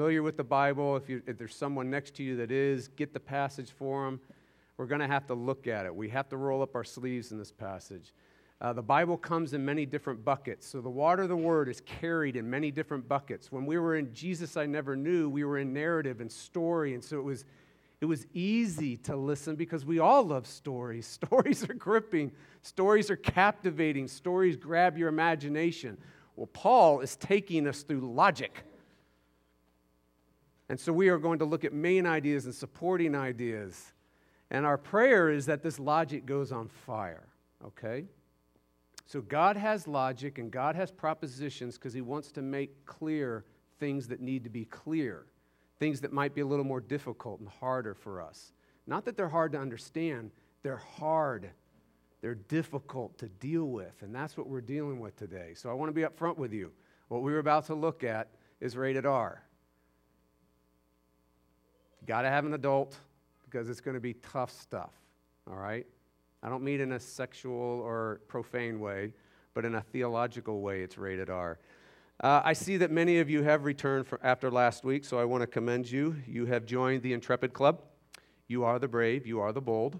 familiar with the Bible, if, you, if there's someone next to you that is, get the passage for them. We're going to have to look at it. We have to roll up our sleeves in this passage. Uh, the Bible comes in many different buckets. So the water of the Word is carried in many different buckets. When we were in Jesus I Never Knew, we were in narrative and story. And so it was, it was easy to listen because we all love stories. Stories are gripping, stories are captivating, stories grab your imagination. Well, Paul is taking us through logic. And so we are going to look at main ideas and supporting ideas. And our prayer is that this logic goes on fire, okay? So God has logic and God has propositions because He wants to make clear things that need to be clear, things that might be a little more difficult and harder for us. Not that they're hard to understand, they're hard. They're difficult to deal with, and that's what we're dealing with today. So I want to be upfront with you. What we're about to look at is rated R. Got to have an adult because it's going to be tough stuff, all right? I don't mean in a sexual or profane way, but in a theological way, it's rated R. Uh, I see that many of you have returned after last week, so I want to commend you. You have joined the Intrepid Club. You are the brave, you are the bold.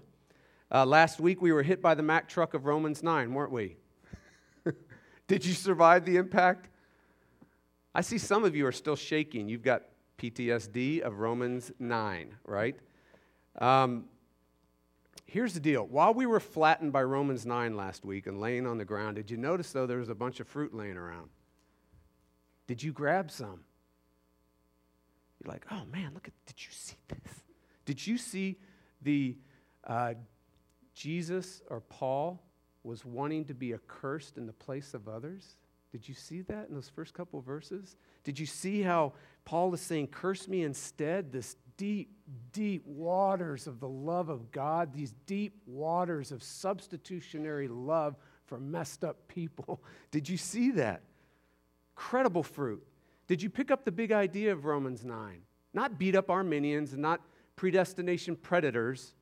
Uh, last week, we were hit by the Mack truck of Romans 9, weren't we? Did you survive the impact? I see some of you are still shaking. You've got PTSD of Romans 9, right? Um, here's the deal. While we were flattened by Romans 9 last week and laying on the ground, did you notice, though, there was a bunch of fruit laying around? Did you grab some? You're like, oh man, look at, did you see this? Did you see the uh, Jesus or Paul was wanting to be accursed in the place of others? Did you see that in those first couple verses? Did you see how Paul is saying, Curse me instead? This deep, deep waters of the love of God, these deep waters of substitutionary love for messed up people. Did you see that? Incredible fruit. Did you pick up the big idea of Romans 9? Not beat up Arminians and not predestination predators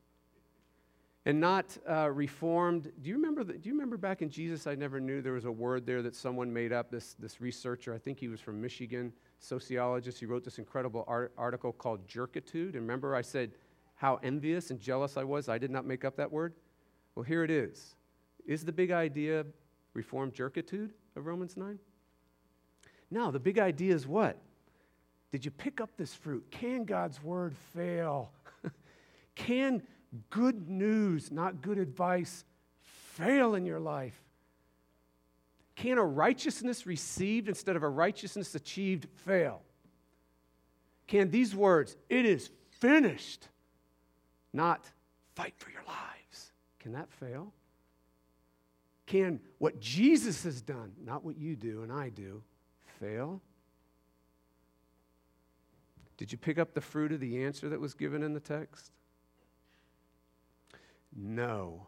and not uh, reformed. Do you remember? The, do you remember back in Jesus? I never knew there was a word there that someone made up. This this researcher, I think he was from Michigan, sociologist. He wrote this incredible art, article called jerkitude. And remember, I said how envious and jealous I was. I did not make up that word. Well, here it is. Is the big idea reformed jerkitude of Romans nine? No, the big idea is what? Did you pick up this fruit? Can God's word fail? Can good news, not good advice, fail in your life? Can a righteousness received instead of a righteousness achieved fail? Can these words, it is finished, not fight for your lives, can that fail? Can what Jesus has done, not what you do and I do, fail? Did you pick up the fruit of the answer that was given in the text? No,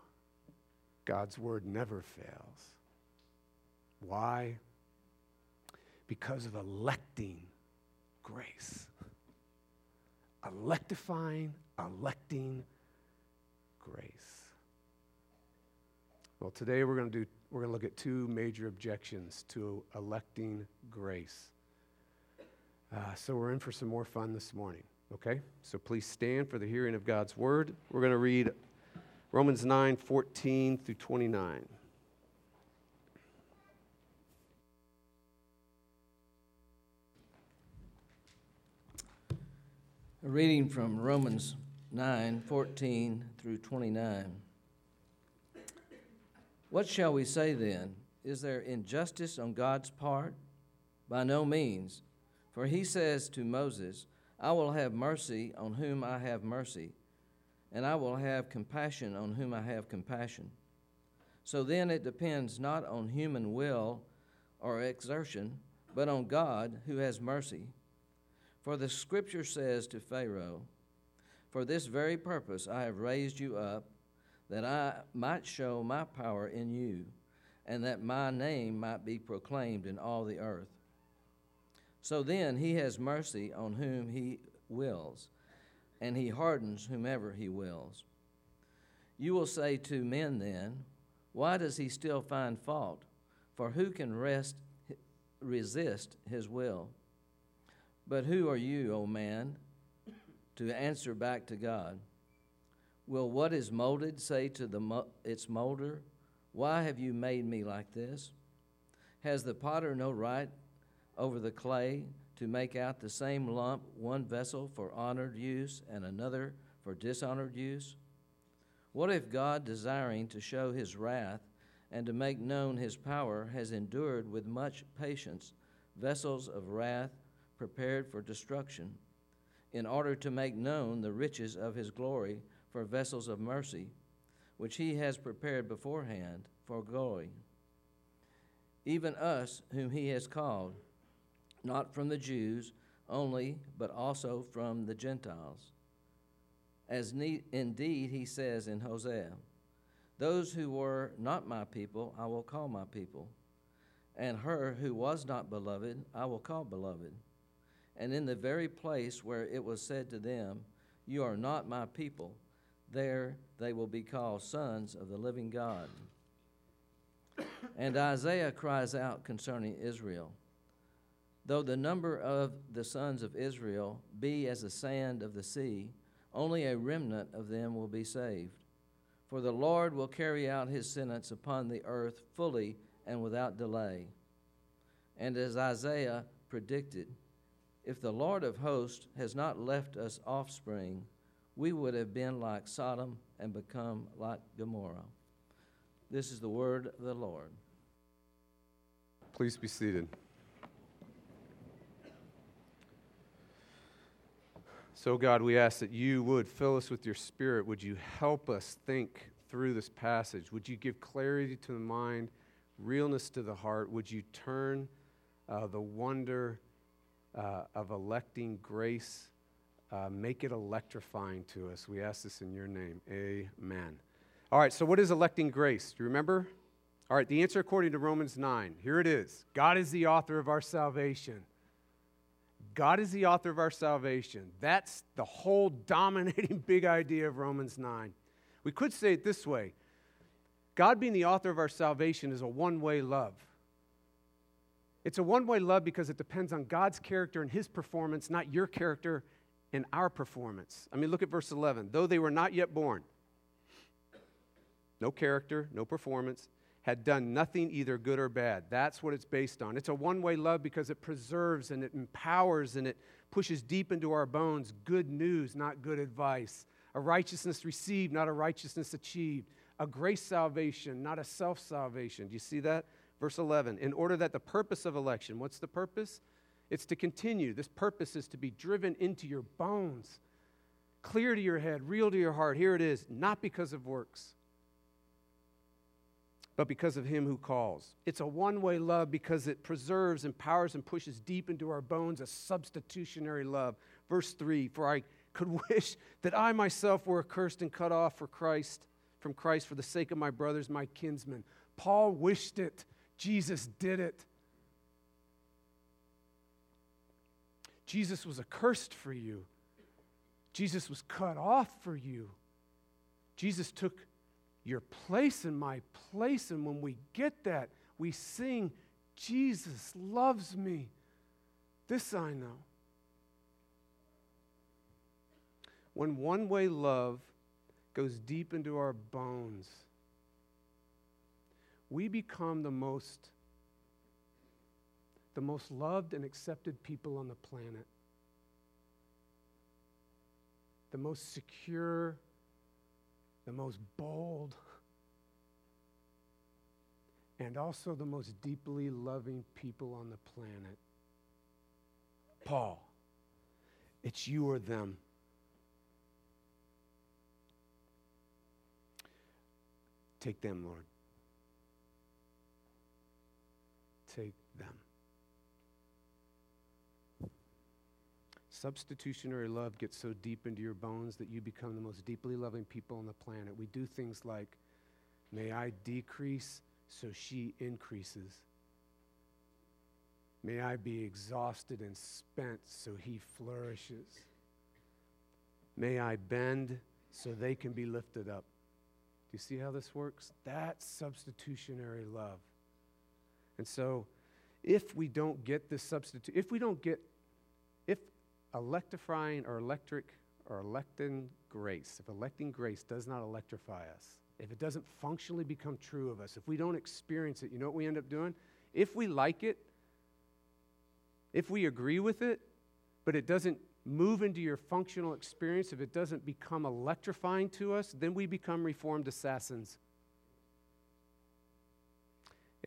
God's word never fails. Why? Because of electing grace. Electifying, electing grace. Well, today we're going to do we're going to look at two major objections to electing grace. Uh, so we're in for some more fun this morning, okay? So please stand for the hearing of God's word. We're going to read Romans 9 14 through 29. A reading from Romans 9 14 through 29. What shall we say then? Is there injustice on God's part? By no means. For he says to Moses, I will have mercy on whom I have mercy and I will have compassion on whom I have compassion. So then it depends not on human will or exertion, but on God who has mercy. For the scripture says to Pharaoh, For this very purpose I have raised you up, that I might show my power in you, and that my name might be proclaimed in all the earth. So then he has mercy on whom he wills and he hardens whomever he wills. You will say to men then, Why does he still find fault? For who can rest, resist his will? But who are you, O man, to answer back to God? Will what is molded say to the its molder, Why have you made me like this? Has the potter no right over the clay to make out the same lump one vessel for honored use and another for dishonored use? What if God, desiring to show his wrath and to make known his power, has endured with much patience vessels of wrath prepared for destruction, in order to make known the riches of his glory for vessels of mercy, which he has prepared beforehand for glory? Even us, whom he has called, not from the Jews only, but also from the Gentiles. As ne- indeed he says in Hosea, Those who were not my people, I will call my people, and her who was not beloved, I will call beloved. And in the very place where it was said to them, You are not my people, there they will be called sons of the living God. And Isaiah cries out concerning Israel Though the number of the sons of Israel be as the sand of the sea, only a remnant of them will be saved. For the Lord will carry out his sentence upon the earth fully and without delay. And as Isaiah predicted, if the Lord of hosts has not left us offspring, we would have been like Sodom and become like Gomorrah. This is the word of the Lord. Please be seated. So, God, we ask that you would fill us with your spirit. Would you help us think through this passage? Would you give clarity to the mind, realness to the heart? Would you turn uh, the wonder uh, of electing grace, uh, make it electrifying to us? We ask this in your name. Amen. All right, so what is electing grace? Do you remember? All right, the answer according to Romans 9. Here it is God is the author of our salvation. God is the author of our salvation. That's the whole dominating big idea of Romans 9. We could say it this way God being the author of our salvation is a one way love. It's a one way love because it depends on God's character and his performance, not your character and our performance. I mean, look at verse 11. Though they were not yet born, no character, no performance, had done nothing either good or bad. That's what it's based on. It's a one way love because it preserves and it empowers and it pushes deep into our bones good news, not good advice. A righteousness received, not a righteousness achieved. A grace salvation, not a self salvation. Do you see that? Verse 11. In order that the purpose of election, what's the purpose? It's to continue. This purpose is to be driven into your bones, clear to your head, real to your heart. Here it is, not because of works but because of him who calls. It's a one way love because it preserves, empowers, and pushes deep into our bones a substitutionary love. Verse 3 For I could wish that I myself were accursed and cut off for Christ, from Christ for the sake of my brothers, my kinsmen. Paul wished it, Jesus did it. Jesus was accursed for you. Jesus was cut off for you. Jesus took your place in my place. And when we get that, we sing, Jesus loves me. This I know. When one way love goes deep into our bones, we become the most the most loved and accepted people on the planet. The most secure, the most bold, and also the most deeply loving people on the planet. Paul, it's you or them. Take them, Lord. Take them. Substitutionary love gets so deep into your bones that you become the most deeply loving people on the planet. We do things like, may I decrease so she increases. May I be exhausted and spent so he flourishes. May I bend so they can be lifted up. Do you see how this works? That's substitutionary love. And so, if we don't get this substitute, if we don't get electrifying or electric or electing grace, if electing grace does not electrify us, if it doesn't functionally become true of us, if we don't experience it, you know what we end up doing? If we like it, if we agree with it, but it doesn't move into your functional experience, if it doesn't become electrifying to us, then we become reformed assassins.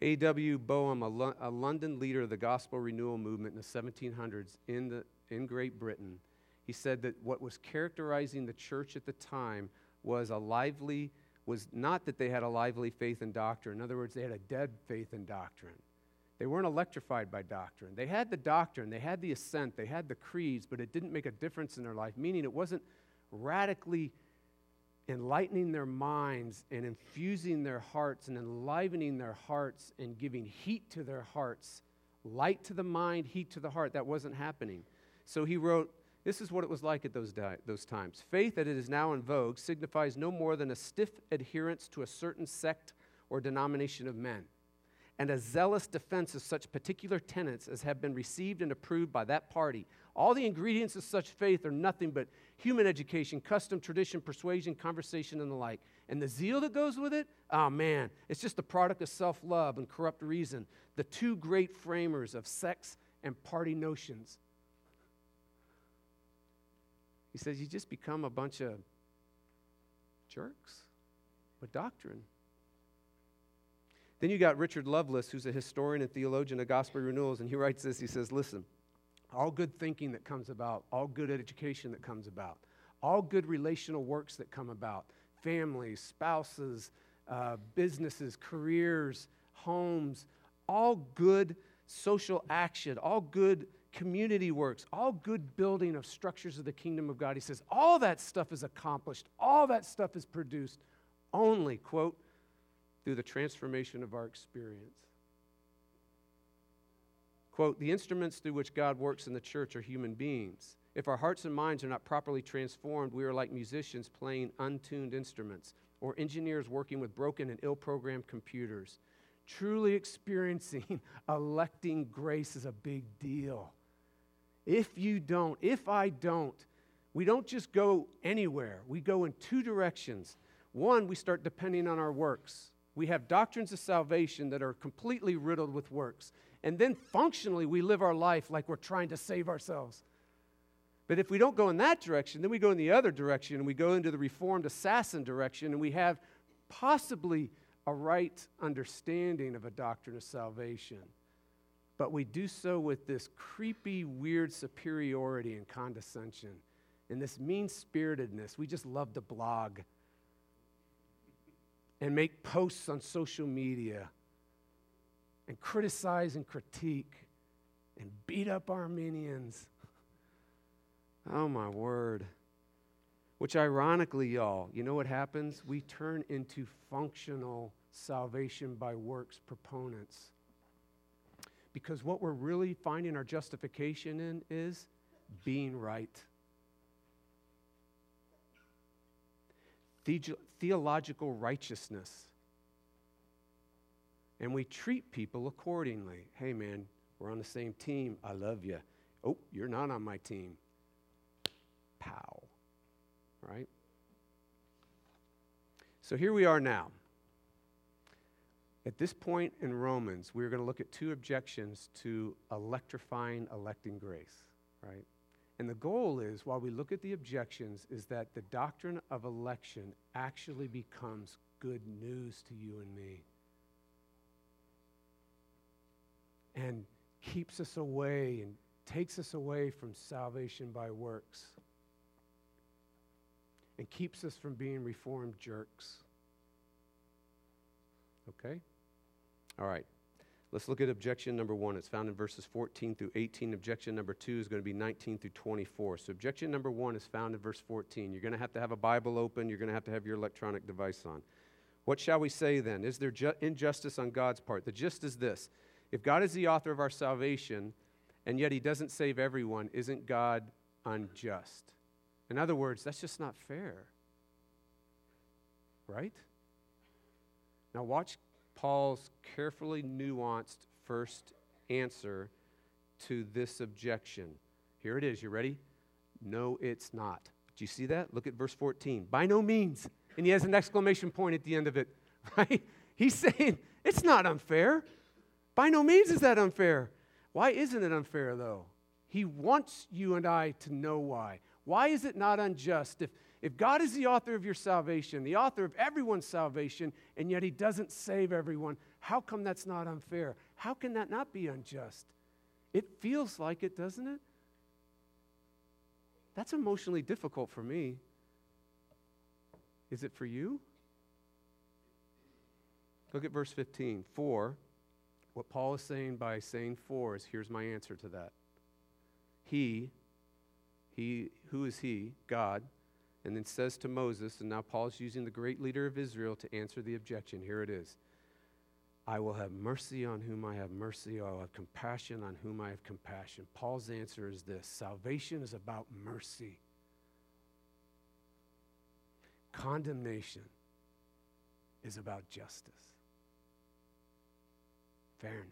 A.W. Boehm, a, Lo- a London leader of the gospel renewal movement in the 1700s in, the, in Great Britain, he said that what was characterizing the church at the time was a lively, was not that they had a lively faith in doctrine. In other words, they had a dead faith in doctrine. They weren't electrified by doctrine. They had the doctrine, they had the assent, they had the creeds, but it didn't make a difference in their life, meaning it wasn't radically enlightening their minds and infusing their hearts and enlivening their hearts and giving heat to their hearts, light to the mind, heat to the heart. That wasn't happening. So he wrote, this is what it was like at those, di- those times. Faith, that it is now in vogue, signifies no more than a stiff adherence to a certain sect or denomination of men, and a zealous defense of such particular tenets as have been received and approved by that party. All the ingredients of such faith are nothing but human education, custom, tradition, persuasion, conversation, and the like. And the zeal that goes with it, oh man, it's just the product of self love and corrupt reason, the two great framers of sects and party notions. He says, You just become a bunch of jerks with doctrine. Then you got Richard Lovelace, who's a historian and theologian of gospel renewals, and he writes this. He says, Listen, all good thinking that comes about, all good education that comes about, all good relational works that come about, families, spouses, uh, businesses, careers, homes, all good social action, all good community works, all good building of structures of the kingdom of God. He says, all that stuff is accomplished, all that stuff is produced only, quote, through the transformation of our experience. Quote, the instruments through which God works in the church are human beings. If our hearts and minds are not properly transformed, we are like musicians playing untuned instruments or engineers working with broken and ill programmed computers. Truly experiencing electing grace is a big deal. If you don't, if I don't, we don't just go anywhere. We go in two directions. One, we start depending on our works. We have doctrines of salvation that are completely riddled with works. And then functionally, we live our life like we're trying to save ourselves. But if we don't go in that direction, then we go in the other direction and we go into the reformed assassin direction and we have possibly a right understanding of a doctrine of salvation. But we do so with this creepy, weird superiority and condescension and this mean spiritedness. We just love to blog and make posts on social media and criticize and critique and beat up Arminians. Oh, my word. Which, ironically, y'all, you know what happens? We turn into functional salvation by works proponents. Because what we're really finding our justification in is being right. The- theological righteousness. And we treat people accordingly. Hey, man, we're on the same team. I love you. Oh, you're not on my team. Pow. Right? So here we are now. At this point in Romans, we're going to look at two objections to electrifying electing grace, right? And the goal is, while we look at the objections, is that the doctrine of election actually becomes good news to you and me. And keeps us away and takes us away from salvation by works. And keeps us from being reformed jerks. Okay? All right. Let's look at objection number one. It's found in verses 14 through 18. Objection number two is going to be 19 through 24. So, objection number one is found in verse 14. You're going to have to have a Bible open, you're going to have to have your electronic device on. What shall we say then? Is there ju- injustice on God's part? The gist is this if God is the author of our salvation, and yet he doesn't save everyone, isn't God unjust? In other words, that's just not fair. Right? Now, watch Paul's carefully nuanced first answer to this objection. Here it is. You ready? No, it's not. Do you see that? Look at verse 14. By no means. And he has an exclamation point at the end of it, right? He's saying, it's not unfair. By no means is that unfair. Why isn't it unfair, though? He wants you and I to know why. Why is it not unjust? If, if God is the author of your salvation, the author of everyone's salvation, and yet He doesn't save everyone, how come that's not unfair? How can that not be unjust? It feels like it, doesn't it? That's emotionally difficult for me. Is it for you? Look at verse 15. For, what Paul is saying by saying for is here's my answer to that. He, he, who is he? God. And then says to Moses, and now Paul's using the great leader of Israel to answer the objection. Here it is. I will have mercy on whom I have mercy. I will have compassion on whom I have compassion. Paul's answer is this salvation is about mercy, condemnation is about justice, fairness.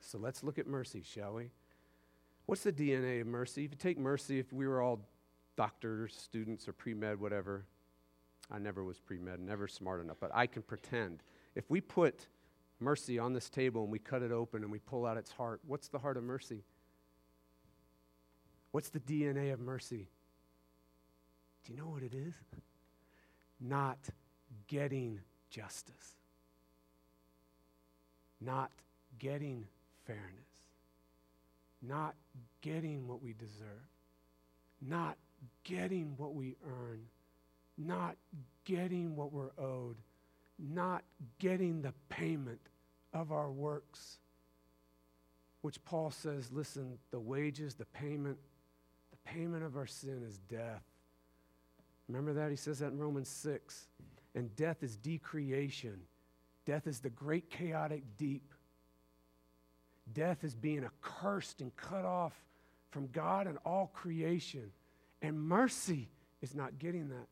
So let's look at mercy, shall we? What's the DNA of mercy? If you take mercy, if we were all doctors, students, or pre med, whatever, I never was pre med, never smart enough, but I can pretend. If we put mercy on this table and we cut it open and we pull out its heart, what's the heart of mercy? What's the DNA of mercy? Do you know what it is? Not getting justice, not getting fairness, not getting what we deserve, not getting what we earn not getting what we're owed, not getting the payment of our works. Which Paul says, listen, the wages, the payment, the payment of our sin is death. Remember that? He says that in Romans 6. And death is decreation. Death is the great chaotic deep. Death is being accursed and cut off from God and all creation. And mercy is not getting that.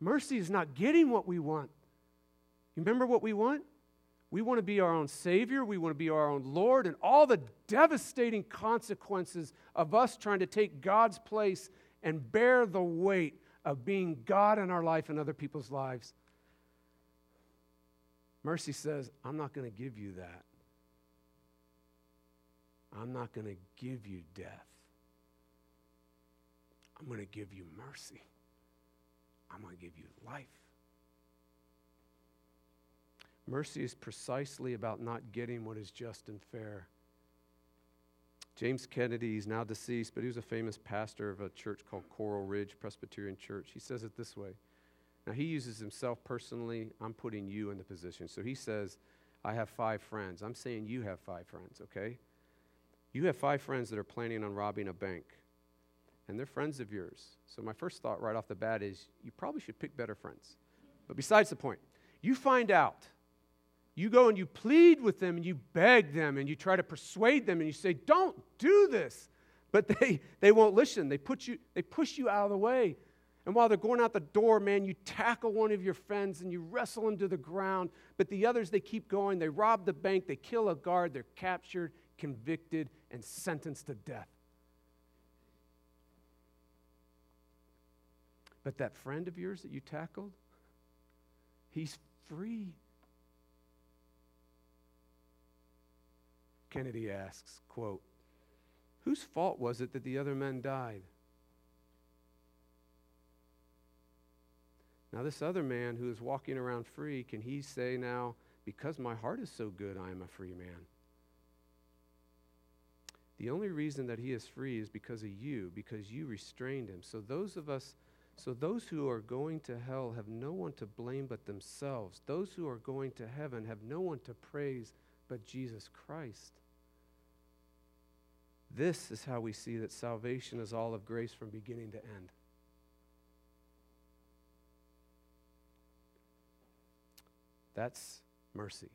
Mercy is not getting what we want. You remember what we want? We want to be our own Savior. We want to be our own Lord. And all the devastating consequences of us trying to take God's place and bear the weight of being God in our life and other people's lives. Mercy says, I'm not going to give you that. I'm not going to give you death. I'm going to give you mercy. I'm going to give you life. Mercy is precisely about not getting what is just and fair. James Kennedy, he's now deceased, but he was a famous pastor of a church called Coral Ridge Presbyterian Church. He says it this way. Now, he uses himself personally. I'm putting you in the position. So he says, I have five friends. I'm saying you have five friends, okay? You have five friends that are planning on robbing a bank and they're friends of yours. So, my first thought right off the bat is you probably should pick better friends. But besides the point, you find out. You go and you plead with them and you beg them and you try to persuade them and you say, Don't do this. But they, they won't listen. They, put you, they push you out of the way. And while they're going out the door, man, you tackle one of your friends and you wrestle him to the ground. But the others, they keep going. They rob the bank, they kill a guard, they're captured, convicted, and sentenced to death. But that friend of yours that you tackled, he's free. Kennedy asks, quote, Whose fault was it that the other men died? Now, this other man who is walking around free, can he say now, because my heart is so good, I am a free man? The only reason that he is free is because of you, because you restrained him. So, those of us so those who are going to hell have no one to blame but themselves. Those who are going to heaven have no one to praise but Jesus Christ. This is how we see that salvation is all of grace from beginning to end. That's mercy.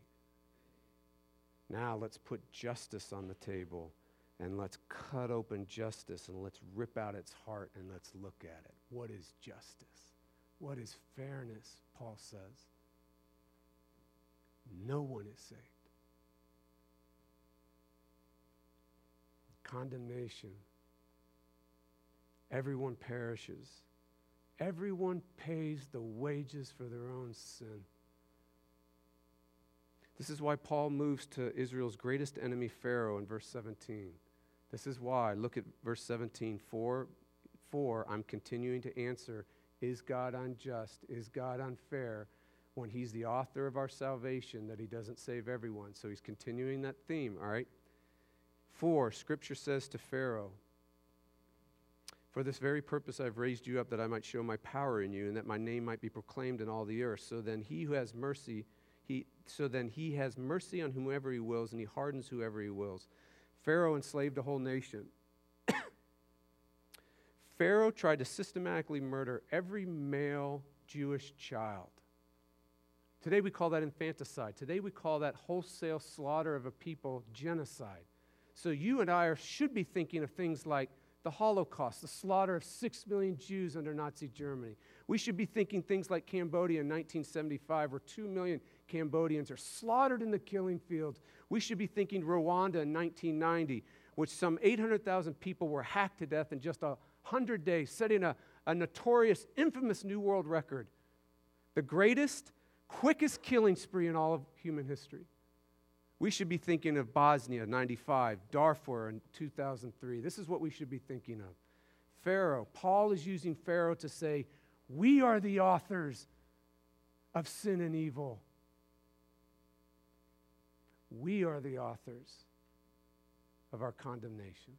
Now let's put justice on the table and let's cut open justice and let's rip out its heart and let's look at it. What is justice? What is fairness? Paul says. No one is saved. condemnation. Everyone perishes. Everyone pays the wages for their own sin. This is why Paul moves to Israel's greatest enemy, Pharaoh, in verse 17. This is why. Look at verse 17. For, for I'm continuing to answer Is God unjust? Is God unfair? When he's the author of our salvation, that he doesn't save everyone. So he's continuing that theme, all right? For, Scripture says to Pharaoh, For this very purpose I've raised you up, that I might show my power in you, and that my name might be proclaimed in all the earth. So then he who has mercy, he, so then he has mercy on whomever he wills, and he hardens whoever he wills. Pharaoh enslaved a whole nation. Pharaoh tried to systematically murder every male Jewish child. Today we call that infanticide. Today we call that wholesale slaughter of a people genocide. So you and I are, should be thinking of things like the Holocaust, the slaughter of six million Jews under Nazi Germany. We should be thinking things like Cambodia in 1975, where two million Cambodians are slaughtered in the killing fields. We should be thinking Rwanda in 1990, which some 800,000 people were hacked to death in just a 100 days, setting a, a notorious, infamous new world record. The greatest, quickest killing spree in all of human history. We should be thinking of Bosnia 95, Darfur in 2003. This is what we should be thinking of. Pharaoh. Paul is using Pharaoh to say, We are the authors of sin and evil. We are the authors of our condemnation.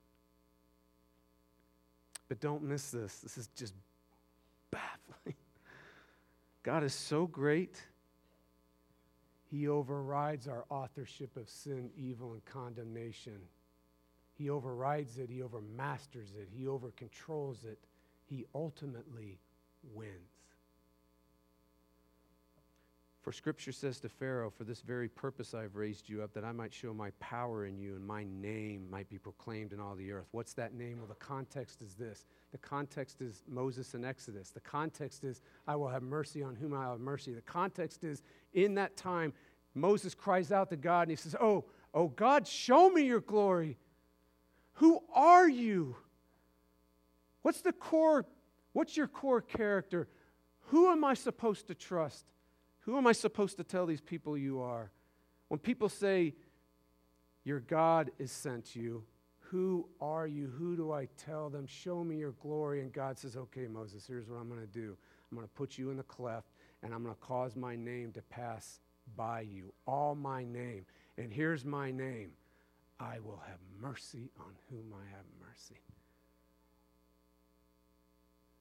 But don't miss this. This is just baffling. God is so great, He overrides our authorship of sin, evil, and condemnation. He overrides it, He overmasters it, He overcontrols it. He ultimately wins. For scripture says to Pharaoh, For this very purpose I have raised you up, that I might show my power in you and my name might be proclaimed in all the earth. What's that name? Well, the context is this. The context is Moses and Exodus. The context is, I will have mercy on whom I will have mercy. The context is, in that time, Moses cries out to God and he says, Oh, oh God, show me your glory. Who are you? What's the core? What's your core character? Who am I supposed to trust? Who am I supposed to tell these people you are? When people say, Your God is sent you, who are you? Who do I tell them? Show me your glory. And God says, Okay, Moses, here's what I'm going to do I'm going to put you in the cleft, and I'm going to cause my name to pass by you, all my name. And here's my name I will have mercy on whom I have mercy.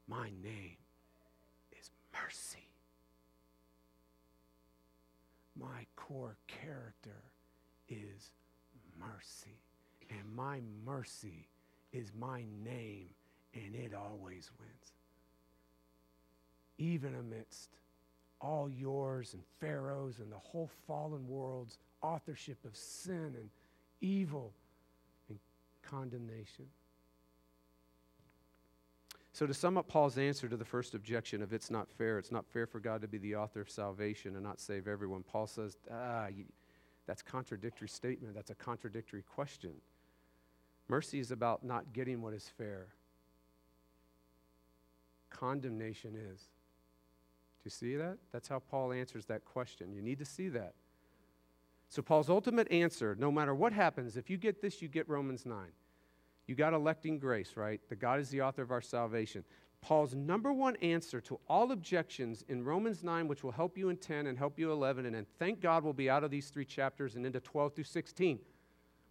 My name is mercy my core character is mercy. And my mercy is my name, and it always wins. Even amidst all yours and Pharaoh's and the whole fallen world's authorship of sin and evil and condemnation. So, to sum up Paul's answer to the first objection of it's not fair, it's not fair for God to be the author of salvation and not save everyone, Paul says, ah, you, that's contradictory statement. That's a contradictory question. Mercy is about not getting what is fair. Condemnation is. Do you see that? That's how Paul answers that question. You need to see that. So, Paul's ultimate answer, no matter what happens, if you get this, you get Romans 9. You got electing grace, right? That God is the author of our salvation. Paul's number one answer to all objections in Romans 9, which will help you in 10 and help you 11, and then thank God we'll be out of these three chapters and into 12 through 16,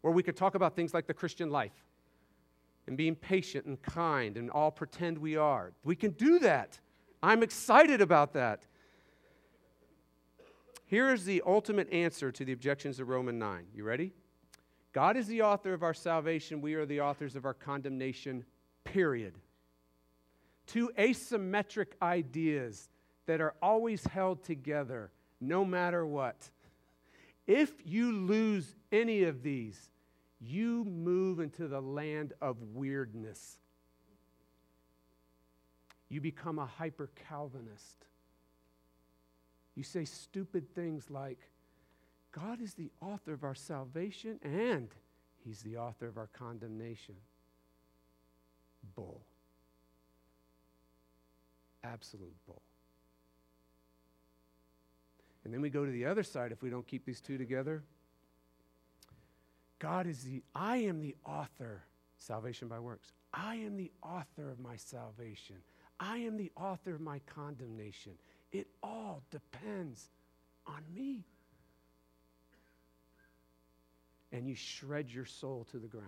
where we could talk about things like the Christian life and being patient and kind and all pretend we are. We can do that. I'm excited about that. Here is the ultimate answer to the objections of Romans 9. You ready? God is the author of our salvation. We are the authors of our condemnation, period. Two asymmetric ideas that are always held together no matter what. If you lose any of these, you move into the land of weirdness. You become a hyper Calvinist. You say stupid things like, God is the author of our salvation, and He's the author of our condemnation. Bull. Absolute bull. And then we go to the other side if we don't keep these two together. God is the, I am the author, salvation by works. I am the author of my salvation. I am the author of my condemnation. It all depends on me. And you shred your soul to the ground.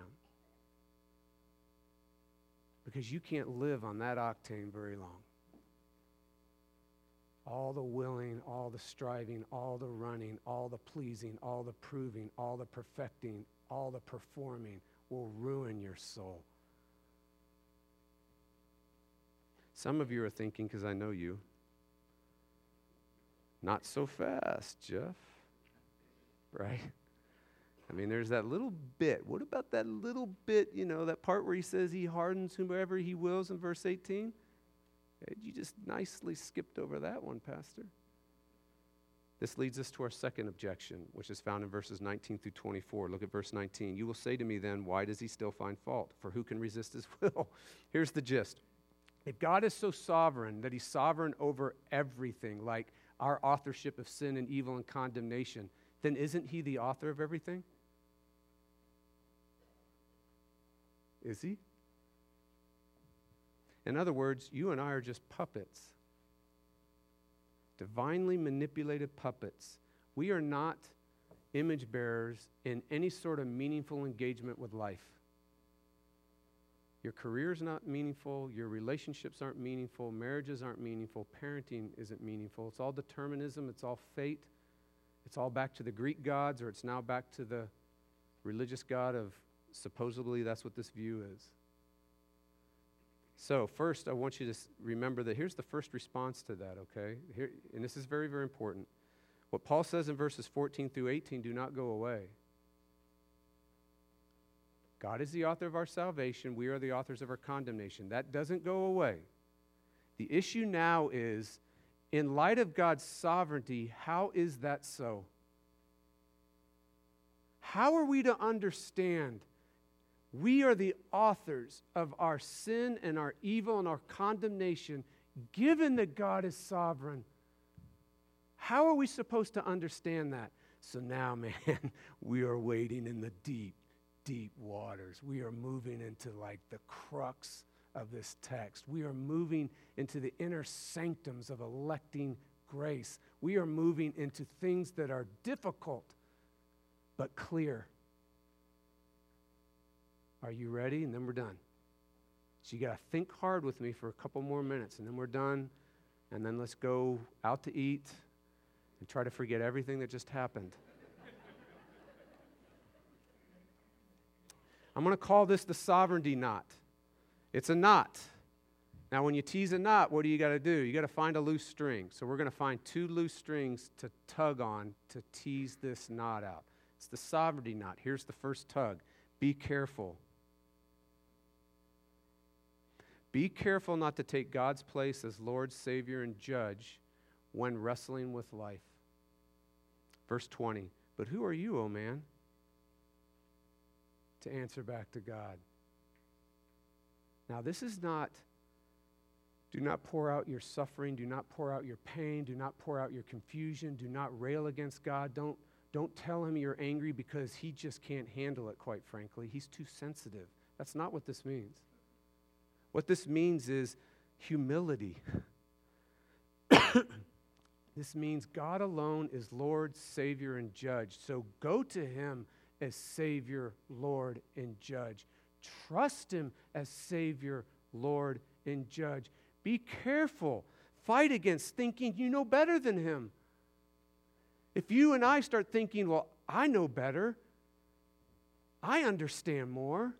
Because you can't live on that octane very long. All the willing, all the striving, all the running, all the pleasing, all the proving, all the perfecting, all the performing will ruin your soul. Some of you are thinking, because I know you, not so fast, Jeff. Right? I mean, there's that little bit. What about that little bit, you know, that part where he says he hardens whomever he wills in verse 18? You just nicely skipped over that one, Pastor. This leads us to our second objection, which is found in verses 19 through 24. Look at verse 19. You will say to me then, Why does he still find fault? For who can resist his will? Here's the gist. If God is so sovereign that he's sovereign over everything, like our authorship of sin and evil and condemnation, then isn't he the author of everything? Is he? In other words, you and I are just puppets, divinely manipulated puppets. We are not image bearers in any sort of meaningful engagement with life. Your career is not meaningful, your relationships aren't meaningful, marriages aren't meaningful, parenting isn't meaningful. It's all determinism, it's all fate. It's all back to the Greek gods, or it's now back to the religious god of supposedly that's what this view is. So, first, I want you to remember that here's the first response to that, okay? Here, and this is very, very important. What Paul says in verses 14 through 18 do not go away. God is the author of our salvation. We are the authors of our condemnation. That doesn't go away. The issue now is in light of God's sovereignty, how is that so? How are we to understand we are the authors of our sin and our evil and our condemnation, given that God is sovereign. How are we supposed to understand that? So now, man, we are wading in the deep, deep waters. We are moving into like the crux of this text. We are moving into the inner sanctums of electing grace. We are moving into things that are difficult but clear. Are you ready? And then we're done. So you got to think hard with me for a couple more minutes, and then we're done. And then let's go out to eat and try to forget everything that just happened. I'm going to call this the sovereignty knot. It's a knot. Now, when you tease a knot, what do you got to do? You got to find a loose string. So, we're going to find two loose strings to tug on to tease this knot out. It's the sovereignty knot. Here's the first tug be careful. Be careful not to take God's place as Lord, Savior, and Judge when wrestling with life. Verse 20 But who are you, O man, to answer back to God? Now, this is not, do not pour out your suffering, do not pour out your pain, do not pour out your confusion, do not rail against God. Don't, don't tell him you're angry because he just can't handle it, quite frankly. He's too sensitive. That's not what this means. What this means is humility. this means God alone is Lord, Savior, and Judge. So go to Him as Savior, Lord, and Judge. Trust Him as Savior, Lord, and Judge. Be careful. Fight against thinking you know better than Him. If you and I start thinking, well, I know better, I understand more,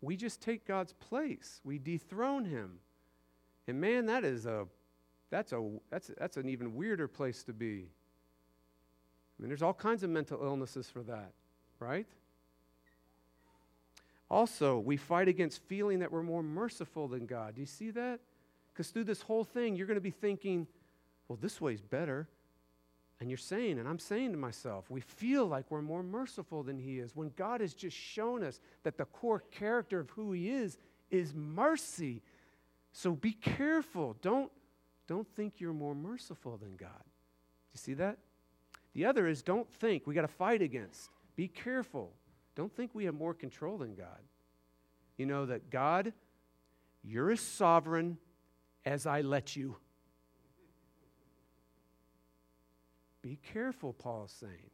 we just take God's place. We dethrone him. And man, that is a that's a that's that's an even weirder place to be. I mean, there's all kinds of mental illnesses for that, right? Also, we fight against feeling that we're more merciful than God. Do you see that? Because through this whole thing, you're going to be thinking, well, this way's better. And you're saying, and I'm saying to myself, we feel like we're more merciful than He is when God has just shown us that the core character of who He is is mercy. So be careful. Don't, don't think you're more merciful than God. Do you see that? The other is don't think we got to fight against. Be careful. Don't think we have more control than God. You know that God, you're as sovereign as I let you. Be careful, Paul is saying.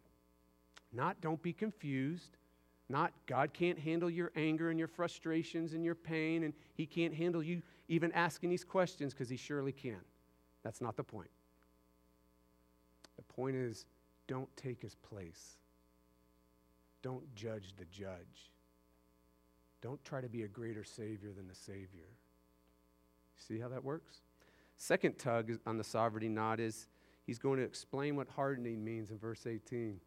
Not don't be confused. Not God can't handle your anger and your frustrations and your pain, and He can't handle you even asking these questions because He surely can. That's not the point. The point is don't take His place, don't judge the judge. Don't try to be a greater Savior than the Savior. See how that works? Second tug on the sovereignty knot is he's going to explain what hardening means in verse 18.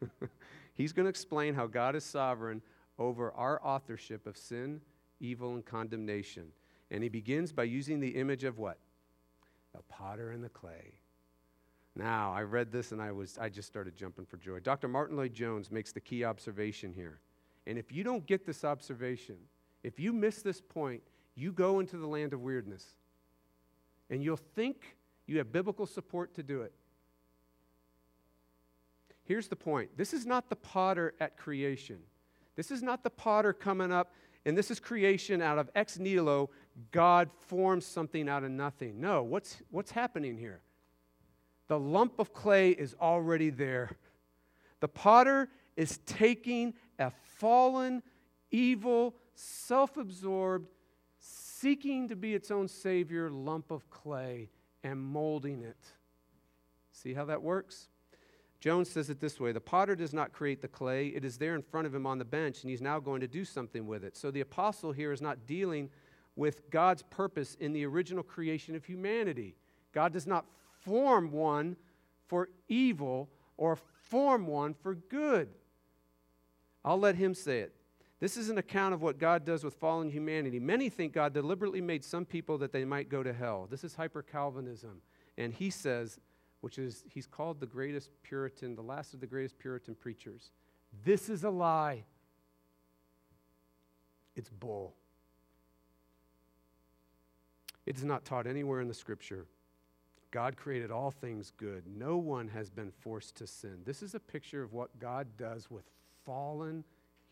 he's going to explain how God is sovereign over our authorship of sin, evil, and condemnation. And he begins by using the image of what? The potter and the clay. Now, I read this and I was I just started jumping for joy. Dr. Martyn Lloyd-Jones makes the key observation here. And if you don't get this observation, if you miss this point, you go into the land of weirdness. And you'll think you have biblical support to do it. Here's the point this is not the potter at creation. This is not the potter coming up, and this is creation out of ex nihilo. God forms something out of nothing. No, what's, what's happening here? The lump of clay is already there. The potter is taking a fallen, evil, self absorbed, seeking to be its own savior lump of clay and molding it. See how that works? Jones says it this way The potter does not create the clay, it is there in front of him on the bench, and he's now going to do something with it. So the apostle here is not dealing with God's purpose in the original creation of humanity. God does not form one for evil or form one for good. I'll let him say it. This is an account of what God does with fallen humanity. Many think God deliberately made some people that they might go to hell. This is hyper Calvinism. And he says, which is, he's called the greatest Puritan, the last of the greatest Puritan preachers. This is a lie. It's bull. It is not taught anywhere in the scripture. God created all things good. No one has been forced to sin. This is a picture of what God does with fallen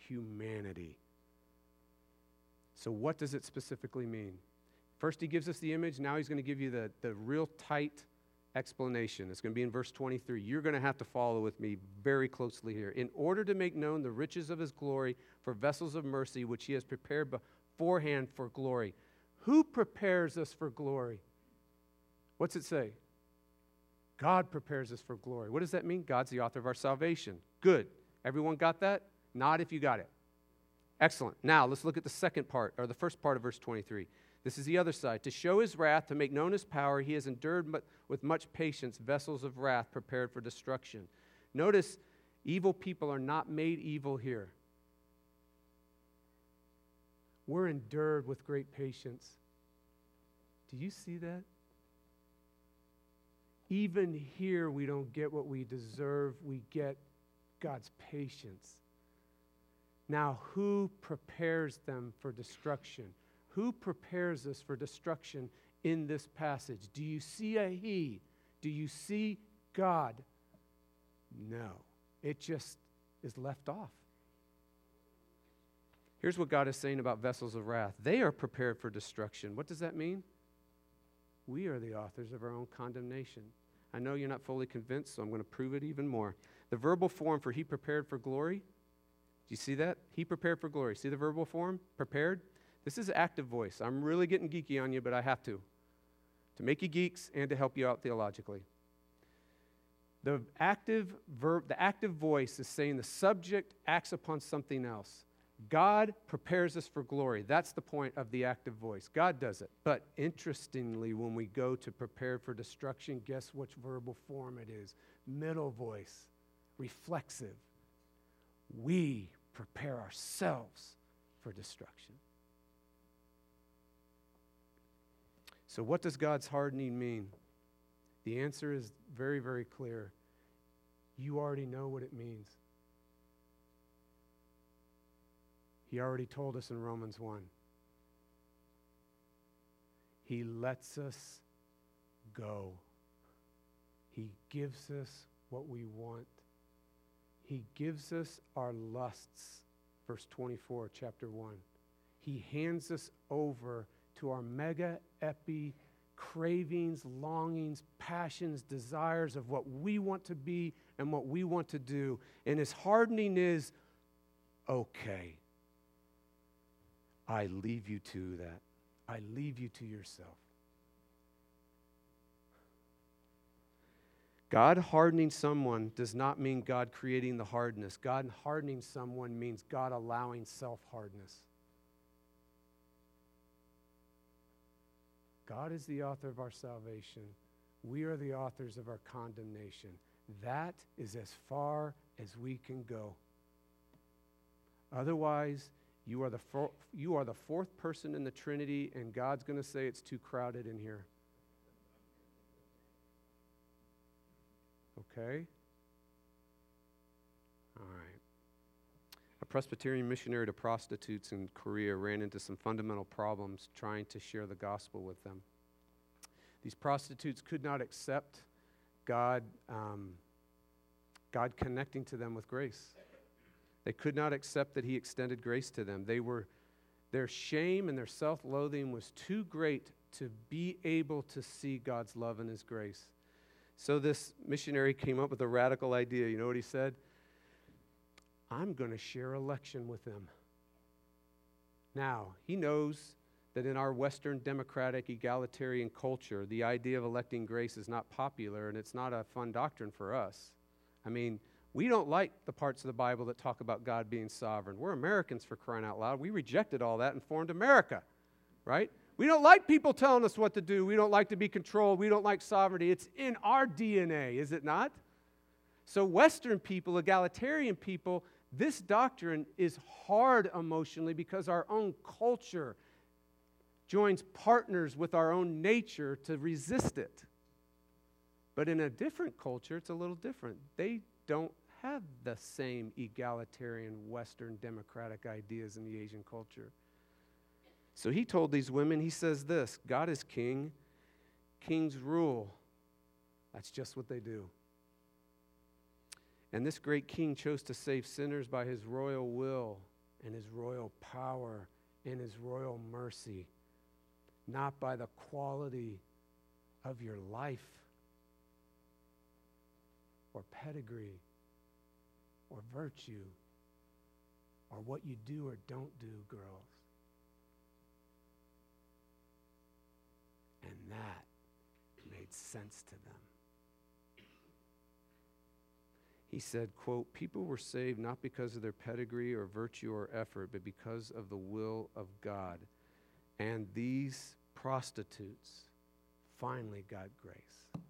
humanity. So, what does it specifically mean? First, he gives us the image. Now, he's going to give you the, the real tight explanation. It's going to be in verse 23. You're going to have to follow with me very closely here. In order to make known the riches of his glory for vessels of mercy, which he has prepared beforehand for glory. Who prepares us for glory? What's it say? God prepares us for glory. What does that mean? God's the author of our salvation. Good. Everyone got that? Not if you got it. Excellent. Now, let's look at the second part, or the first part of verse 23. This is the other side. To show his wrath, to make known his power, he has endured with much patience vessels of wrath prepared for destruction. Notice, evil people are not made evil here. We're endured with great patience. Do you see that? Even here, we don't get what we deserve, we get God's patience. Now, who prepares them for destruction? Who prepares us for destruction in this passage? Do you see a He? Do you see God? No. It just is left off. Here's what God is saying about vessels of wrath they are prepared for destruction. What does that mean? We are the authors of our own condemnation. I know you're not fully convinced, so I'm going to prove it even more. The verbal form for he prepared for glory do you see that? He prepared for glory. See the verbal form? Prepared? This is active voice. I'm really getting geeky on you, but I have to. To make you geeks and to help you out theologically. The active verb, the active voice is saying the subject acts upon something else. God prepares us for glory. That's the point of the active voice. God does it. But interestingly, when we go to prepare for destruction, guess which verbal form it is? Middle voice, reflexive. We prepare ourselves for destruction. So, what does God's hardening mean? The answer is very, very clear. You already know what it means. He already told us in Romans 1. He lets us go. He gives us what we want. He gives us our lusts. Verse 24, chapter 1. He hands us over to our mega epi cravings, longings, passions, desires of what we want to be and what we want to do. And his hardening is okay. I leave you to that. I leave you to yourself. God hardening someone does not mean God creating the hardness. God hardening someone means God allowing self hardness. God is the author of our salvation. We are the authors of our condemnation. That is as far as we can go. Otherwise, you are the, for, you are the fourth person in the Trinity, and God's going to say it's too crowded in here. Okay? All right. A Presbyterian missionary to prostitutes in Korea ran into some fundamental problems trying to share the gospel with them. These prostitutes could not accept God, um, God connecting to them with grace. They could not accept that He extended grace to them. They were, their shame and their self loathing was too great to be able to see God's love and His grace. So this missionary came up with a radical idea. You know what he said? I'm going to share election with them. Now, he knows that in our Western democratic egalitarian culture, the idea of electing grace is not popular and it's not a fun doctrine for us. I mean, we don't like the parts of the Bible that talk about God being sovereign. We're Americans for crying out loud. We rejected all that and formed America, right? We don't like people telling us what to do. We don't like to be controlled. We don't like sovereignty. It's in our DNA, is it not? So, Western people, egalitarian people, this doctrine is hard emotionally because our own culture joins partners with our own nature to resist it. But in a different culture, it's a little different. They don't have the same egalitarian Western democratic ideas in the Asian culture. So he told these women, he says this God is king, kings rule. That's just what they do. And this great king chose to save sinners by his royal will and his royal power and his royal mercy, not by the quality of your life or pedigree or virtue or what you do or don't do, girls. That made sense to them. He said, quote, people were saved not because of their pedigree or virtue or effort, but because of the will of God. And these prostitutes finally got grace.